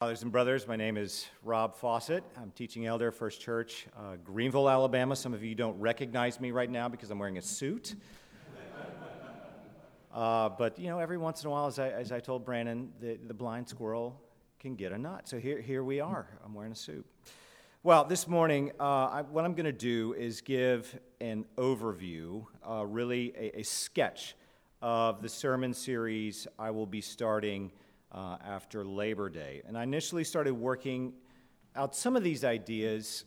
Fathers and brothers, my name is Rob Fawcett. I'm teaching elder First Church, uh, Greenville, Alabama. Some of you don't recognize me right now because I'm wearing a suit. Uh, but you know, every once in a while, as I, as I told Brandon, the, the blind squirrel can get a nut. So here, here we are. I'm wearing a suit. Well, this morning, uh, I, what I'm going to do is give an overview, uh, really a, a sketch of the sermon series I will be starting uh, after Labor Day. And I initially started working out some of these ideas,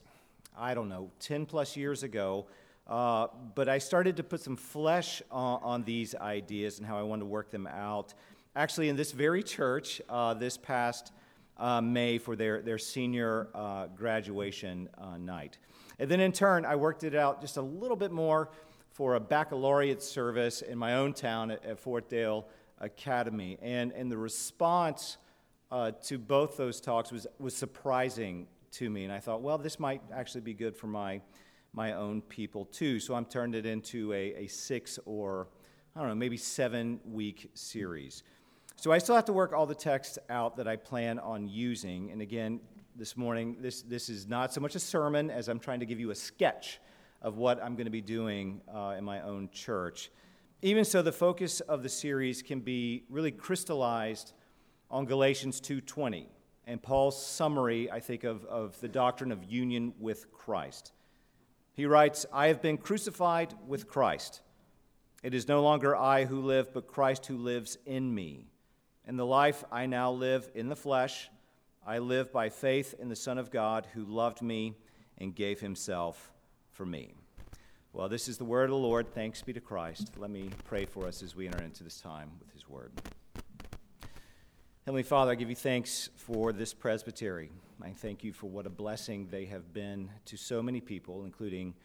I don't know, 10 plus years ago. Uh, but I started to put some flesh on, on, these ideas and how I wanted to work them out. Actually, in this very church, uh, this past uh, May for their, their senior uh, graduation uh, night. And then in turn, I worked it out just a little bit more for a baccalaureate service in my own town at, at Fort Dale Academy. And, and the response uh, to both those talks was, was surprising to me. And I thought, well, this might actually be good for my, my own people too. So I'm turned it into a, a six or, I don't know, maybe seven week series. So I still have to work all the text out that I plan on using. And again, this morning, this, this is not so much a sermon as I'm trying to give you a sketch of what I'm going to be doing uh, in my own church. Even so, the focus of the series can be really crystallized on Galatians 2:20 and Paul's summary, I think, of, of the doctrine of union with Christ. He writes, I have been crucified with Christ. It is no longer I who live, but Christ who lives in me. And the life I now live in the flesh, I live by faith in the Son of God who loved me and gave himself for me. Well, this is the word of the Lord. Thanks be to Christ. Let me pray for us as we enter into this time with his word. Heavenly Father, I give you thanks for this presbytery. I thank you for what a blessing they have been to so many people, including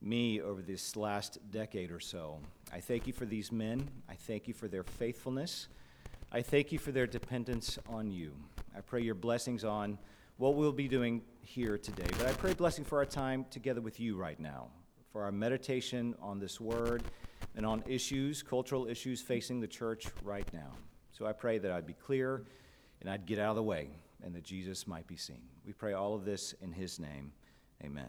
me over this last decade or so. I thank you for these men. I thank you for their faithfulness. I thank you for their dependence on you. I pray your blessings on what we'll be doing here today. But I pray blessing for our time together with you right now for our meditation on this word and on issues, cultural issues facing the church right now. So I pray that I'd be clear and I'd get out of the way and that Jesus might be seen. We pray all of this in his name. Amen.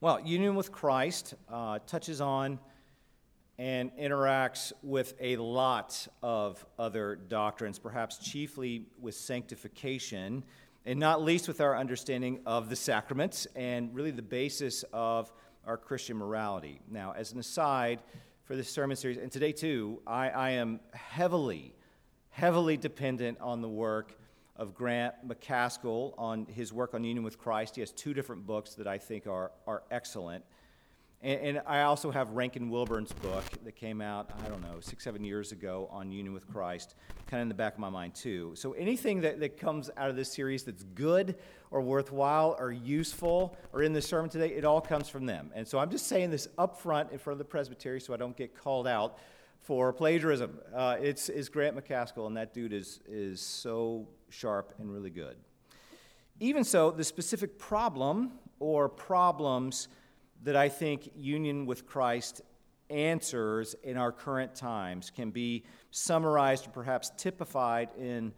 Well, union with Christ uh, touches on and interacts with a lot of other doctrines, perhaps chiefly with sanctification and not least with our understanding of the sacraments and really the basis of our Christian morality. Now, as an aside for this sermon series, and today too, I, I am heavily, heavily dependent on the work of Grant Macaskill on his work on union with Christ. He has two different books that I think are, are excellent. And, and, I also have Rankin Wilbourne's book that came out, I don't know, six, seven years ago on union with Christ, kind of in the back of my mind, too. So anything that, that comes out of this series that's good or worthwhile or useful or in the sermon today, it all comes from them. And so I'm just saying this up front in front of the presbytery so I don't get called out for plagiarism. Uh, it's, it's Grant Macaskill, and that dude is, is so sharp and really good. Even so, the specific problem or problems that I think union with Christ answers in our current times can be summarized or perhaps typified in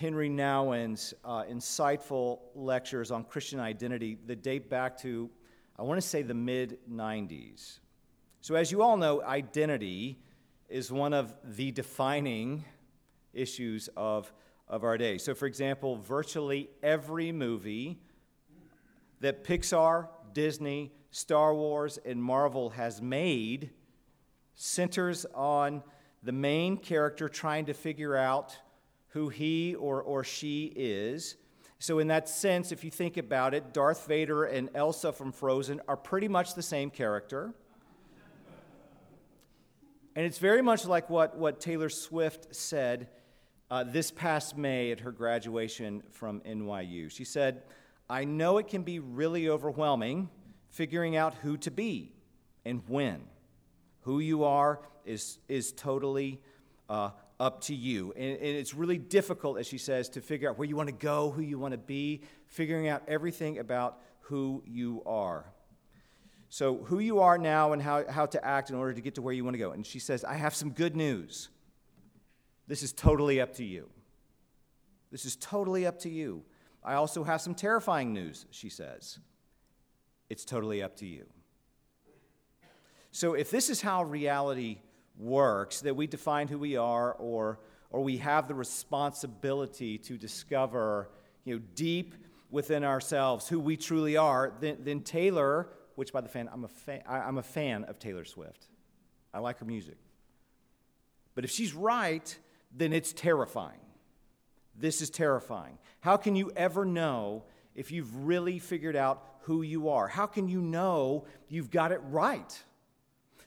Henri Nouwen's uh, insightful lectures on Christian identity that date back to, I want to say, the mid 90s. So, as you all know, identity is one of the defining issues of, of our day. So, for example, virtually every movie that Pixar, Disney, Star Wars and Marvel has made centers on the main character trying to figure out who he or, or she is. So, in that sense, if you think about it, Darth Vader and Elsa from Frozen are pretty much the same character. And it's very much like what, what Taylor Swift said uh, this past May at her graduation from NYU. She said, I know it can be really overwhelming figuring out who to be and when. Who you are is, is totally uh, up to you. And, and it's really difficult, as she says, to figure out where you want to go, who you want to be, figuring out everything about who you are. So, who you are now and how, how to act in order to get to where you want to go. And she says, I have some good news. This is totally up to you. This is totally up to you. I also have some terrifying news, she says. It's totally up to you. So, if this is how reality works, that we define who we are or, or we have the responsibility to discover you know, deep within ourselves who we truly are, then, then Taylor, which by the fan, I'm a, fan, I'm a fan of Taylor Swift. I like her music. But if she's right, then it's terrifying. This is terrifying. How can you ever know if you've really figured out who you are? How can you know you've got it right?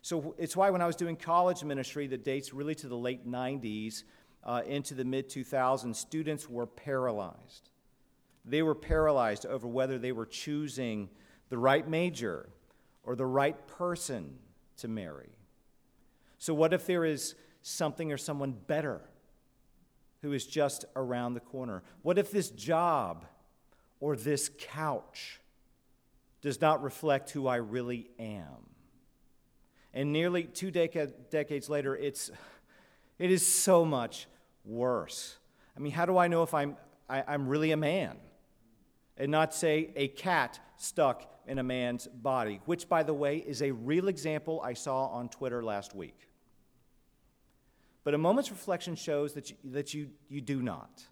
So it's why when I was doing college ministry that dates really to the late 90s uh, into the mid 2000s, students were paralyzed. They were paralyzed over whether they were choosing the right major or the right person to marry. So, what if there is something or someone better who is just around the corner? What if this job or this couch does not reflect who I really am? And nearly two deca- decades later, it's, it is so much worse. I mean, how do I know if I'm, I, am i am really a man? And not say a cat stuck in a man's body, which, by the way, is a real example I saw on Twitter last week. But a moment's reflection shows that you, that you, you do not.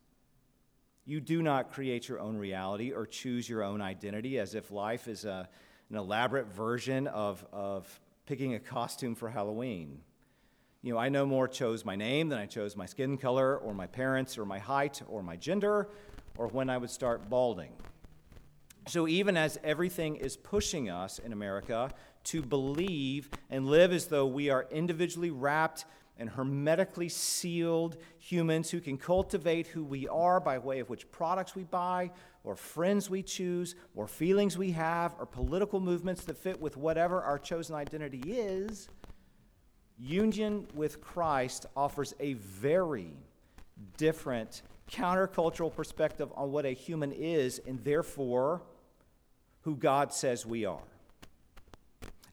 You do not create your own reality or choose your own identity as if life is a, an elaborate version of, of picking a costume for Halloween. You know, I no more chose my name than I chose my skin color or my parents or my height or my gender or when I would start balding. So, even as everything is pushing us in America to believe and live as though we are individually wrapped and hermetically sealed humans who can cultivate who we are by way of which products we buy, or friends we choose, or feelings we have, or political movements that fit with whatever our chosen identity is, union with Christ offers a very different countercultural perspective on what a human is and therefore who God says we are.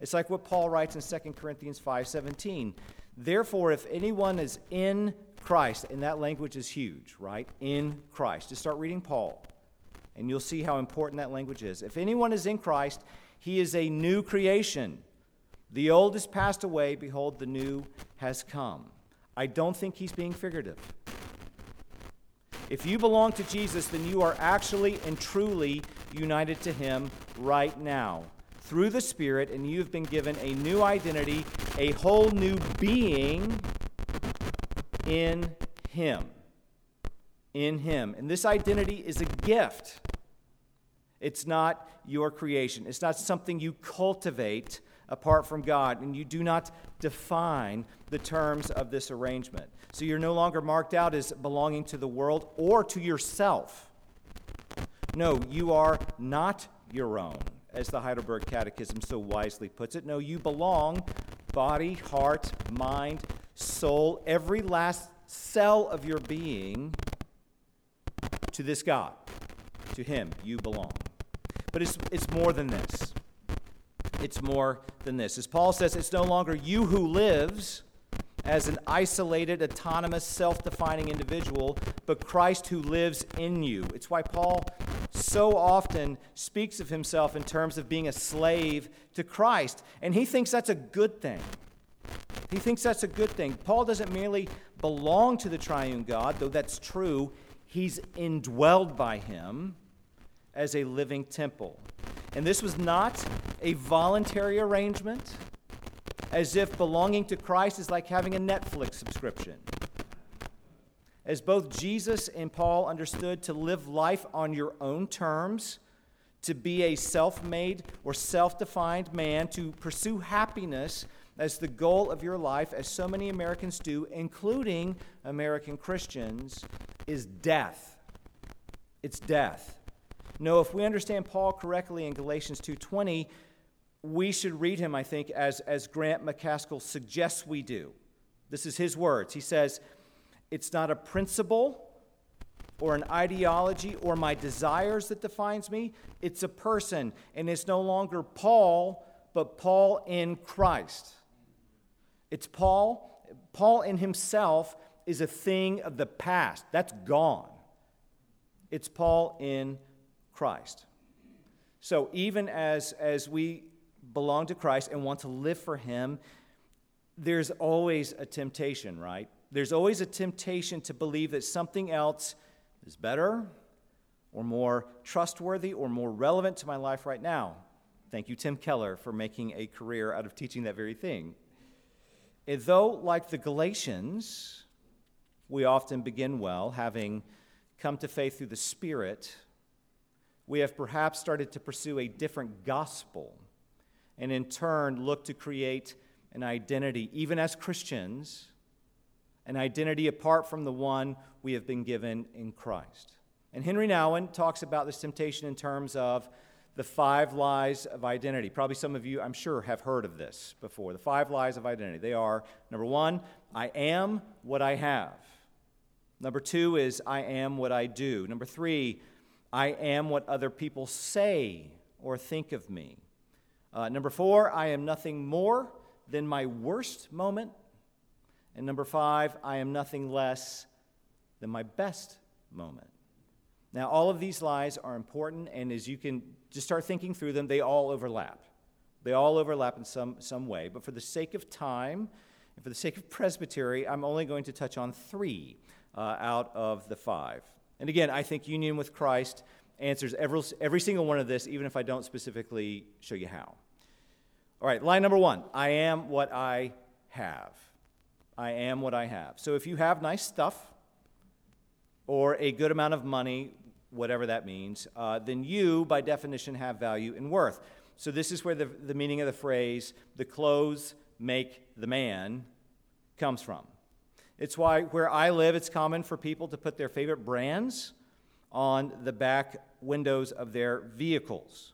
It's like what Paul writes in 2 Corinthians 5:17. Therefore, if anyone is in Christ, and that language is huge, right? In Christ. Just start reading Paul, and you'll see how important that language is. If anyone is in Christ, he is a new creation. The old has passed away, behold, the new has come. I don't think he's being figurative. If you belong to Jesus, then you are actually and truly united to him right now through the Spirit, and you've been given a new identity, a whole new being in Him. In Him. And this identity is a gift. It's not your creation, it's not something you cultivate apart from God, and you do not define the terms of this arrangement. So you're no longer marked out as belonging to the world or to yourself. No, you are not your own as the Heidelberg Catechism so wisely puts it. No, you belong, body, heart, mind, soul, every last cell of your being, to this God. To Him, you belong. But it's, it's more than this. It's more than this. As Paul says, it's no longer you who lives as an isolated, autonomous, self defining individual, but Christ who lives in you. It's why Paul so often speaks of himself in terms of being a slave to Christ, and he thinks that's a good thing. He thinks that's a good thing. Paul doesn't merely belong to the triune God, though that's true, he's indwelled by him as a living temple. And this was not a voluntary arrangement as if belonging to Christ is like having a Netflix subscription. As both Jesus and Paul understood, to live life on your own terms, to be a self made or self defined man, to pursue happiness as the goal of your life, as so many Americans do, including American Christians, is death. It's death. No, if we understand Paul correctly in Galatians 2:20, we should read him, I think, as, as Grant Macaskill suggests we do. This is his words. He says, It's not a principle or an ideology or my desires that defines me, it's a person. And it's no longer Paul, but Paul in Christ. It's Paul. Paul in himself is a thing of the past. That's gone. it's Paul in Christ. So even as, as we belong to Christ and want to live for Him, there's always a temptation, right? There's always a temptation to believe that something else is better or more trustworthy or more relevant to my life right now. Thank you, Tim Keller, for making a career out of teaching that very thing. And though, like the Galatians, we often begin well, having come to faith through the Spirit, we have perhaps started to pursue a different gospel and in turn look to create an identity, even as Christians, an identity apart from the one we have been given in Christ. And Henri Nouwen talks about this temptation in terms of the five lies of identity. Probably some of you, I'm sure, have heard of this before. The five lies of identity. They are number one, I am what I have. Number two is, I am what I do. Number three, I am what other people say or think of me. Uh, number four, I am nothing more than my worst moment. And number five, I am nothing less than my best moment. Now, all of these lies are important, and as you can just start thinking through them, they all overlap. They all overlap in some, some way. But for the sake of time and for the sake of presbytery, I'm only going to touch on three uh, out of the five. And again, I think union with Christ answers every, every single one of this, even if I don't specifically show you how. All right, line number one I am what I have. I am what I have. So if you have nice stuff or a good amount of money, whatever that means, uh, then you, by definition, have value and worth. So this is where the, the meaning of the phrase, the clothes make the man, comes from. It's why where I live, it's common for people to put their favorite brands on the back windows of their vehicles.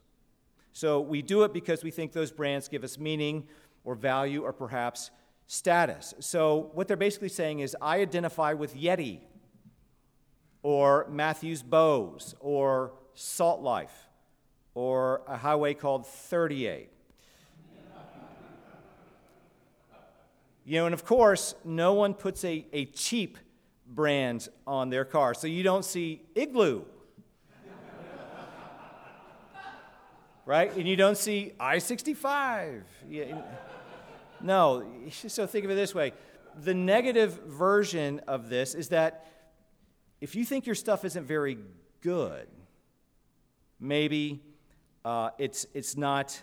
So we do it because we think those brands give us meaning or value or perhaps status. So what they're basically saying is, I identify with Yeti or Matthews Bose or Salt Life or a highway called 30A. you know, and of course, no one puts a, a cheap brand on their car. So you don't see Igloo right? And you don't see I 65. No, so think of it this way the negative version of this is that if you think your stuff isn't very good, maybe uh, it's, it's not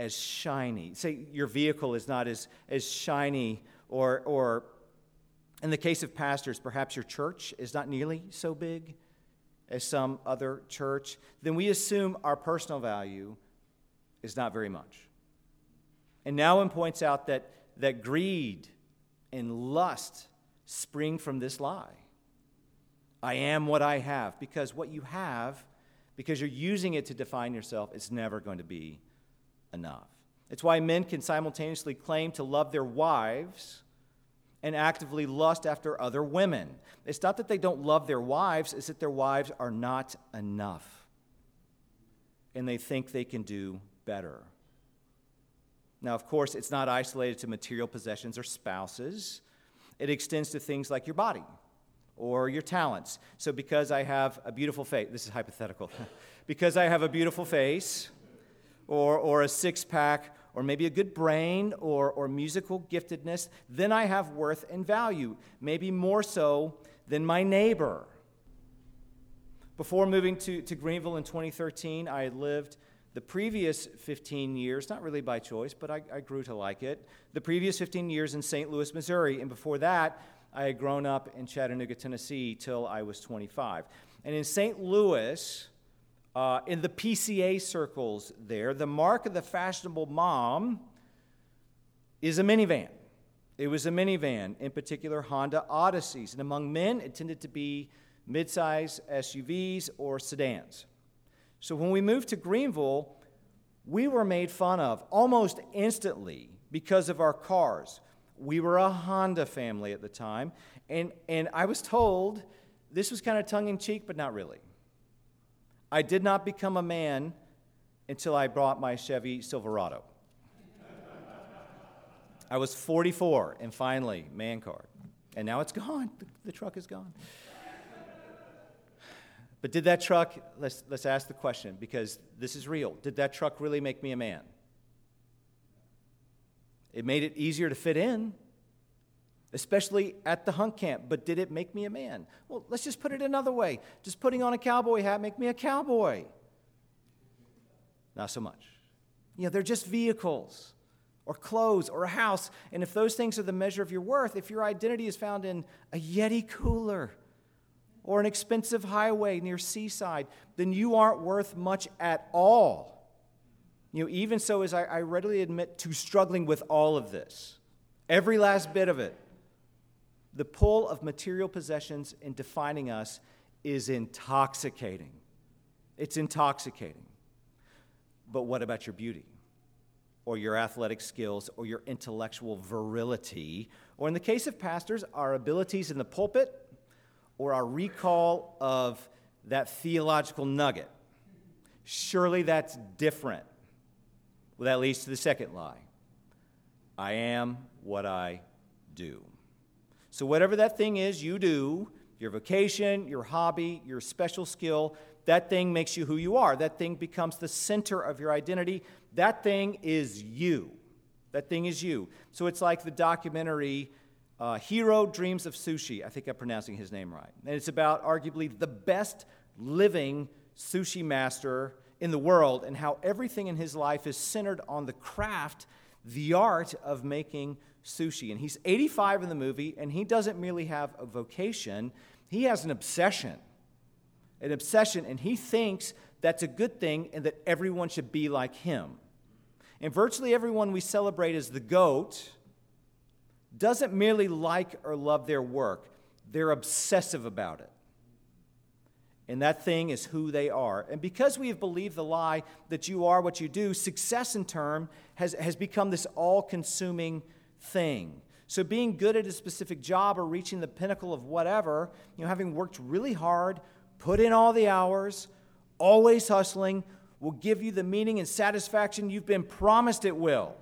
as shiny. Say your vehicle is not as, as shiny, or, or in the case of pastors, perhaps your church is not nearly so big as some other church, then we assume our personal value is not very much. And Nouwen points out that, that greed and lust spring from this lie. I am what I have, because what you have, because you're using it to define yourself, is never going to be enough. It's why men can simultaneously claim to love their wives and actively lust after other women. It's not that they don't love their wives, it's that their wives are not enough. And they think they can do better. Now, of course, it's not isolated to material possessions or spouses, it extends to things like your body or your talents. So, because I have a beautiful face, this is hypothetical, because I have a beautiful face or, or a six pack or maybe a good brain or, or musical giftedness, then I have worth and value, maybe more so than my neighbor. Before moving to, to Greenville in 2013, I lived the previous 15 years, not really by choice, but I, I, grew to like it. The previous 15 years in St. Louis, Missouri, and before that, I had grown up in Chattanooga, Tennessee, till I was 25. And in St. Louis, uh, in the PCA circles there, the mark of the fashionable mom is a minivan. It was a minivan, in particular Honda Odysseys. And among men, it tended to be midsize SUVs or sedans. So when we moved to Greenville, we were made fun of almost instantly because of our cars. We were a Honda family at the time, and, and I was told this was kind of tongue in cheek, but not really. I did not become a man until I bought my Chevy Silverado. I was 44, and finally, man card. And now it's gone. The, the truck is gone. But did that truck, let's, let's ask the question because this is real. Did that truck really make me a man? It made it easier to fit in, especially at the hunt camp. But did it make me a man? Well, let's just put it another way. Just putting on a cowboy hat make me a cowboy? Not so much. You know, they're just vehicles or clothes or a house. And if those things are the measure of your worth, if your identity is found in a Yeti cooler or an expensive highway near seaside, then you aren't worth much at all. You know, even so, as I, I readily admit to struggling with all of this, every last bit of it, the pull of material possessions in defining us is intoxicating. It's intoxicating. But what about your beauty? Or your athletic skills, or your intellectual virility, or in the case of pastors, our abilities in the pulpit, or our recall of that theological nugget. Surely that's different. Well, that leads to the second lie I am what I do. So, whatever that thing is you do, your vocation, your hobby, your special skill, that thing makes you who you are. That thing becomes the center of your identity. That thing is you. That thing is you. So, it's like the documentary uh, Jiro Dreams of Sushi. I think I'm pronouncing his name right. And it's about arguably the best living sushi master in the world and how everything in his life is centered on the craft, the art of making sushi. And he's 85 in the movie, and he doesn't merely have a vocation, he has an obsession. An obsession, and he thinks that's a good thing and that everyone should be like him. And virtually everyone we celebrate as the GOAT doesn't merely like or love their work, they're obsessive about it. And that thing is who they are. And because we have believed the lie that you are what you do, success in turn has, has become this all consuming thing. So, being good at a specific job or reaching the pinnacle of whatever, you know, having worked really hard, put in all the hours, always hustling, will give you the meaning and satisfaction you've been promised it will.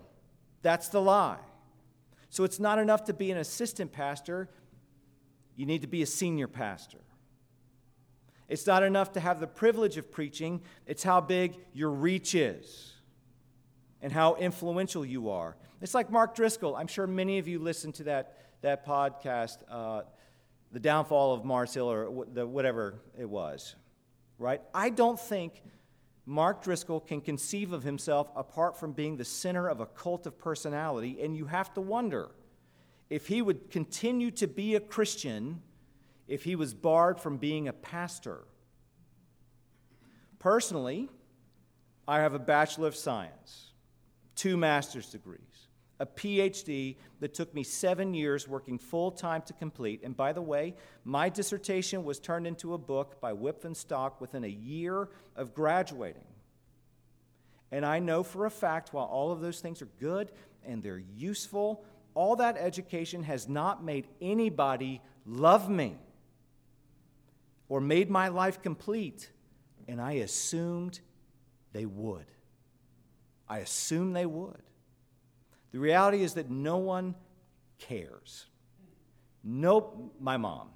That's the lie. So, it's not enough to be an assistant pastor, you need to be a senior pastor. It's not enough to have the privilege of preaching, it's how big your reach is and how influential you are. It's like Mark Driscoll. I'm sure many of you listened to that, that podcast, uh, The Downfall of Mars Hill, or the, whatever it was, right? I don't think Mark Driscoll can conceive of himself apart from being the center of a cult of personality, and you have to wonder if he would continue to be a Christian if he was barred from being a pastor. Personally, I have a Bachelor of Science, two master's degrees, a PhD that took me seven years working full time to complete. And by the way, my dissertation was turned into a book by Wipf Stock within a year of graduating. And I know for a fact, while all of those things are good and they're useful, all that education has not made anybody love me or made my life complete. And I assumed they would. I assumed they would. The reality is that no one cares. Nope, my mom.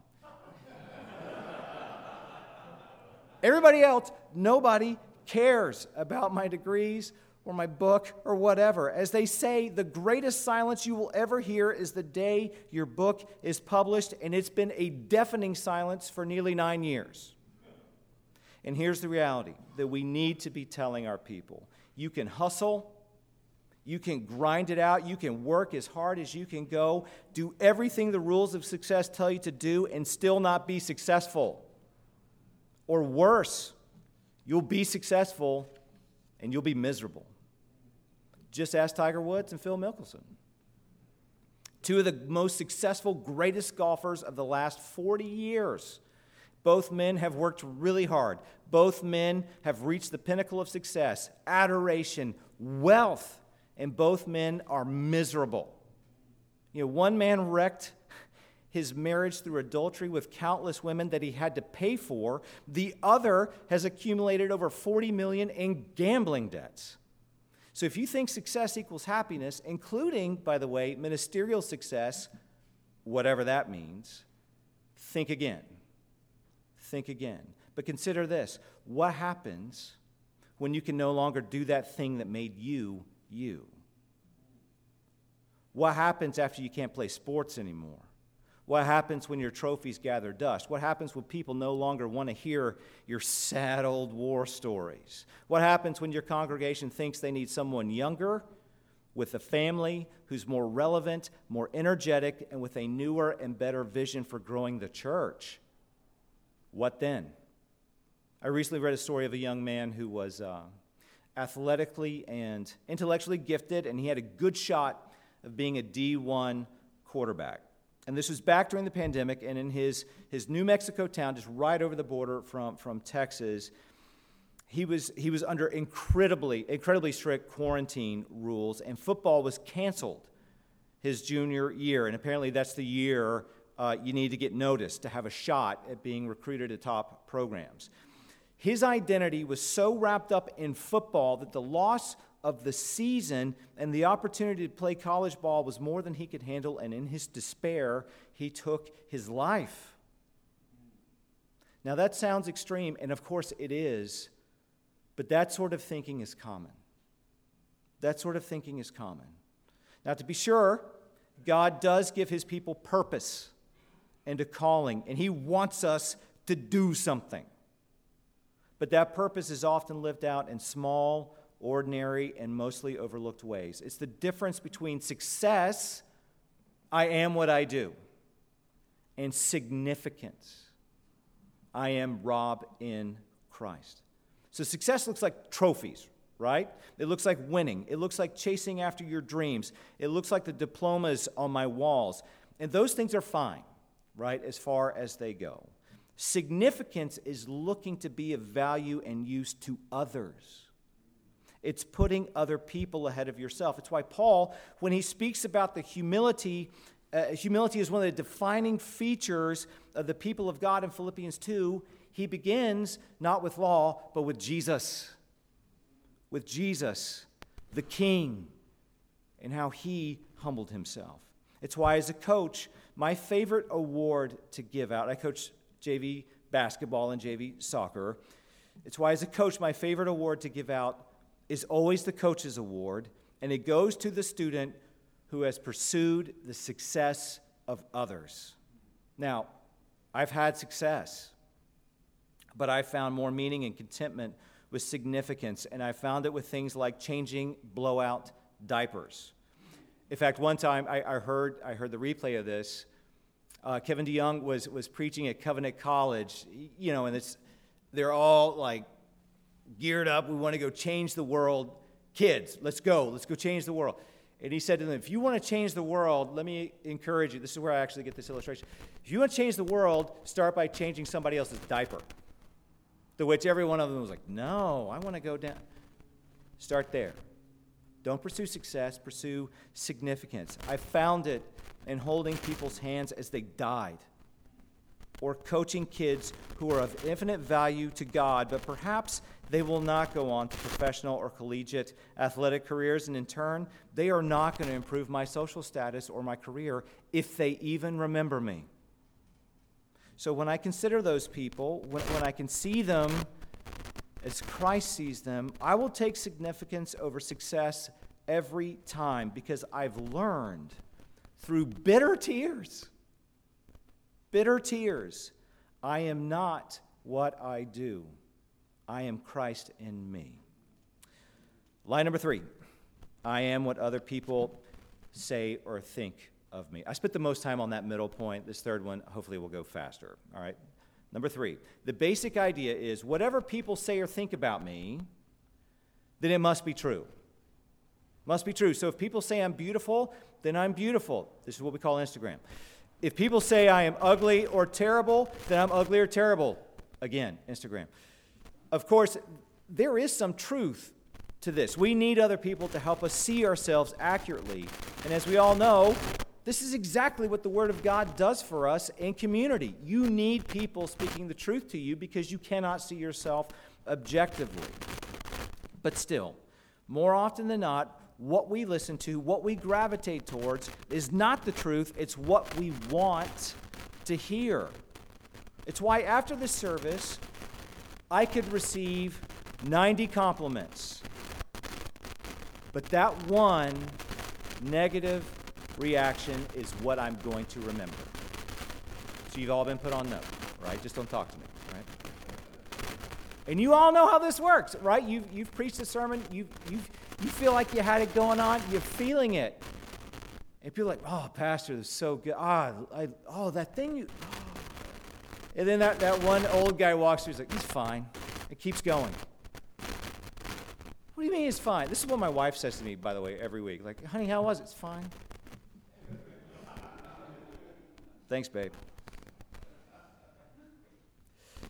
Everybody else, nobody cares about my degrees or my book or whatever. As they say, the greatest silence you will ever hear is the day your book is published, and it's been a deafening silence for nearly nine years. And here's the reality that we need to be telling our people you can hustle. You can grind it out. You can work as hard as you can go. Do everything the rules of success tell you to do and still not be successful. Or worse, you'll be successful and you'll be miserable. Just ask Tiger Woods and Phil Mickelson. Two of the most successful, greatest golfers of the last 40 years. Both men have worked really hard. Both men have reached the pinnacle of success, adoration, wealth, and both men are miserable. You know, one man wrecked his marriage through adultery with countless women that he had to pay for. The other has accumulated over 40 million in gambling debts. So if you think success equals happiness, including, by the way, ministerial success, whatever that means, think again. Think again. But consider this what happens when you can no longer do that thing that made you you? What happens after you can't play sports anymore? What happens when your trophies gather dust? What happens when people no longer want to hear your sad old war stories? What happens when your congregation thinks they need someone younger, with a family who's more relevant, more energetic, and with a newer and better vision for growing the church? What then? I recently read a story of a young man who was uh, athletically and intellectually gifted, and he had a good shot of being a D1 quarterback. And this was back during the pandemic, and in his, his New Mexico town, just right over the border from, from Texas, he was, he was under incredibly, incredibly strict quarantine rules, and football was canceled his junior year. And apparently, that's the year uh, you need to get noticed to have a shot at being recruited to top programs. His identity was so wrapped up in football that the loss of the season and the opportunity to play college ball was more than he could handle, and in his despair, he took his life. Now, that sounds extreme, and of course it is, but that sort of thinking is common. That sort of thinking is common. Now, to be sure, God does give his people purpose and a calling, and he wants us to do something. But that purpose is often lived out in small, ordinary, and mostly overlooked ways. It's the difference between success, I am what I do, and significance, I am Rob in Christ. So success looks like trophies, right? It looks like winning. It looks like chasing after your dreams. It looks like the diplomas on my walls. And those things are fine, right, as far as they go. Significance is looking to be of value and use to others. It's putting other people ahead of yourself. It's why Paul, when he speaks about the humility, uh, humility is one of the defining features of the people of God in Philippians 2. He begins not with law, but with Jesus. With Jesus, the King, and how he humbled himself. It's why, as a coach, my favorite award to give out, I coach JV basketball and JV soccer. It's why, as a coach, my favorite award to give out is always the coach's award, and it goes to the student who has pursued the success of others. Now, I've had success, but I found more meaning and contentment with significance, and I found it with things like changing blowout diapers. In fact, one time I, I heard, I heard the replay of this. Uh, Kevin DeYoung was, was preaching at Covenant College, you know, and it's, they're all like geared up. We want to go change the world. Kids, let's go. Let's go change the world. And he said to them, If you want to change the world, let me encourage you. This is where I actually get this illustration. If you want to change the world, start by changing somebody else's diaper. To which every one of them was like, No, I want to go down. Start there. Don't pursue success, pursue significance. I found it in holding people's hands as they died or coaching kids who are of infinite value to God, but perhaps they will not go on to professional or collegiate athletic careers, and in turn, they are not going to improve my social status or my career if they even remember me. So when I consider those people, when, when I can see them as Christ sees them, I will take significance over success every time because I've learned through bitter tears bitter tears. I am not what I do. I am Christ in me. Line number three I am what other people say or think of me. I spent the most time on that middle point. This third one, hopefully, will go faster. All right. Number three, the basic idea is whatever people say or think about me, then it must be true. Must be true. So if people say I'm beautiful, then I'm beautiful. This is what we call Instagram. If people say I am ugly or terrible, then I'm ugly or terrible. Again, Instagram. Of course, there is some truth to this. We need other people to help us see ourselves accurately. And as we all know, this is exactly what the Word of God does for us in community. You need people speaking the truth to you because you cannot see yourself objectively. But still, more often than not, what we listen to, what we gravitate towards, is not the truth, it's what we want to hear. It's why after the service, I could receive 90 compliments, but that one negative reaction is what I'm going to remember. So you've all been put on note, right? Just don't talk to me, right? And you all know how this works, right? You've, you've preached a sermon, you, you you feel like you had it going on, you're feeling it. And people like, oh, Pastor, this is so good. Ah, I, oh, that thing you. And then that, that one old guy walks through, he's like, he's fine. It keeps going. What do you mean it's fine? This is what my wife says to me, by the way, every week. Like, honey, how was it? It's fine. Thanks, babe.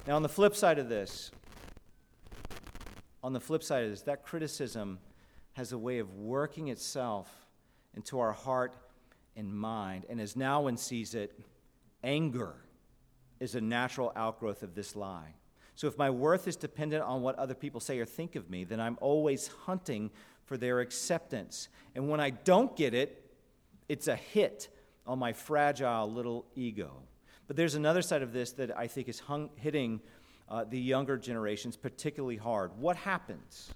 Now, on the flip side of this, on the flip side of this, that criticism has a way of working itself into our heart and mind. And as Nouwen sees it, anger is a natural outgrowth of this lie. So if my worth is dependent on what other people say or think of me, then I'm always hunting for their acceptance. And when I don't get it, it's a hit on my fragile little ego. But there's another side of this that I think is hung, hitting uh, the younger generations particularly hard. What happens?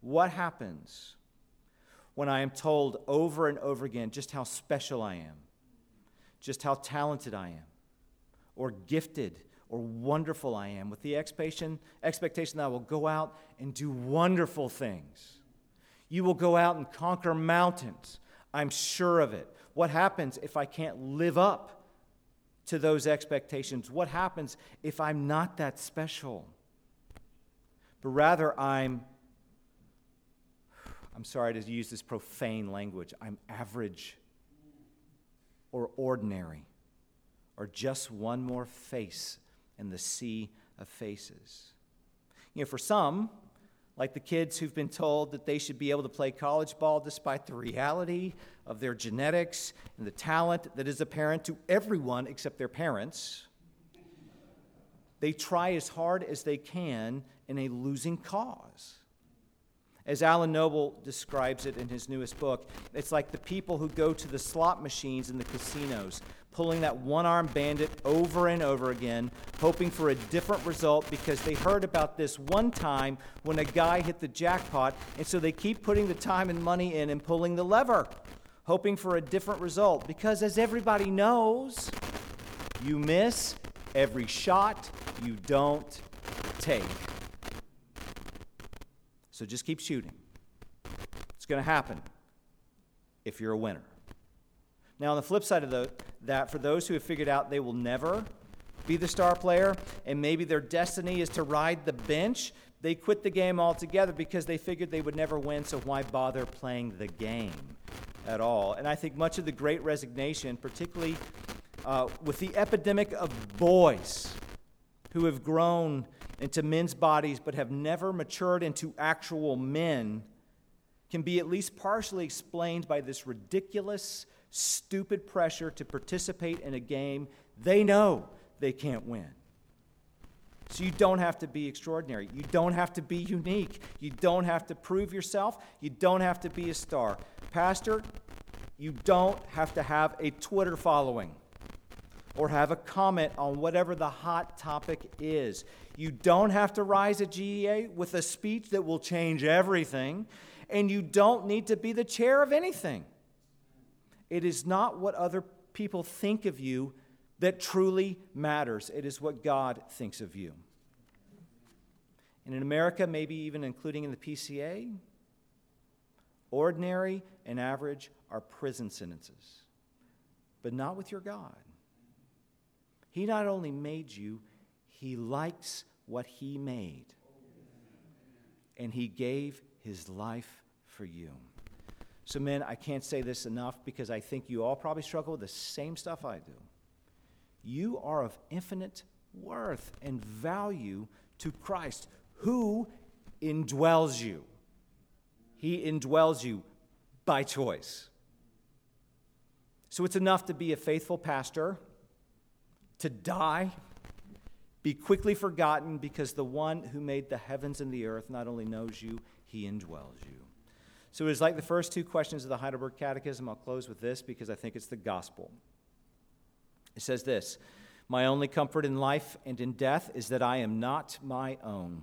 What happens when I am told over and over again just how special I am, just how talented I am, or gifted or wonderful I am, with the expectation, expectation that I will go out and do wonderful things? You will go out and conquer mountains. I'm sure of it. What happens if I can't live up to those expectations? What happens if I'm not that special? But rather, I'm, I'm sorry to use this profane language, I'm average or ordinary or just one more face in the sea of faces. You know, for some, like the kids who've been told that they should be able to play college ball despite the reality of their genetics and the talent that is apparent to everyone except their parents. They try as hard as they can in a losing cause. As Alan Noble describes it in his newest book, it's like the people who go to the slot machines in the casinos, pulling that one armed bandit over and over again, hoping for a different result because they heard about this one time when a guy hit the jackpot, and so they keep putting the time and money in and pulling the lever, hoping for a different result. Because as everybody knows, you miss every shot you don't take. So just keep shooting. It's going to happen if you're a winner. Now, on the flip side of the, that, for those who have figured out they will never be the star player and maybe their destiny is to ride the bench, they quit the game altogether because they figured they would never win, so why bother playing the game at all? And I think much of the great resignation, particularly uh, with the epidemic of boys who have grown into men's bodies but have never matured into actual men can be at least partially explained by this ridiculous, stupid pressure to participate in a game they know they can't win. So you don't have to be extraordinary. You don't have to be unique. You don't have to prove yourself. You don't have to be a star. Pastor, you don't have to have a Twitter following or have a comment on whatever the hot topic is. You don't have to rise at GA with a speech that will change everything, and you don't need to be the chair of anything. It is not what other people think of you that truly matters, it is what God thinks of you. And in America, maybe even including in the PCA, ordinary and average are prison sentences, but not with your God. He not only made you, He likes what He made. And He gave His life for you. So, men, I can't say this enough because I think you all probably struggle with the same stuff I do. You are of infinite worth and value to Christ, who indwells you. He indwells you by choice. So it's enough to be a faithful pastor to die, be quickly forgotten, because the one who made the heavens and the earth not only knows you, he indwells you. So it is like the first two questions of the Heidelberg Catechism. I'll close with this because I think it's the gospel. It says this My only comfort in life and in death is that I am not my own,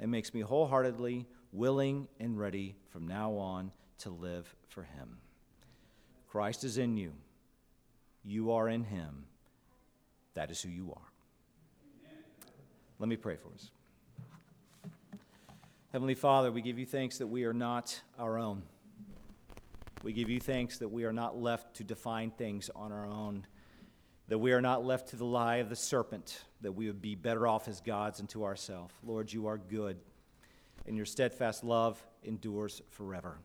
and makes me wholeheartedly willing and ready from now on to live for him. Christ is in you. You are in him. That is who you are. Let me pray for us. Heavenly Father, we give you thanks that we are not our own. We give you thanks that we are not left to define things on our own, that we are not left to the lie of the serpent, that we would be better off as gods unto ourselves. Lord, you are good, and your steadfast love endures forever.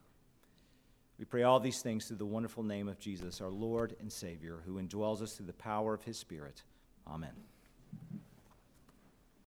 We pray all these things through the wonderful name of Jesus, our Lord and Savior, who indwells us through the power of his Spirit. Amen.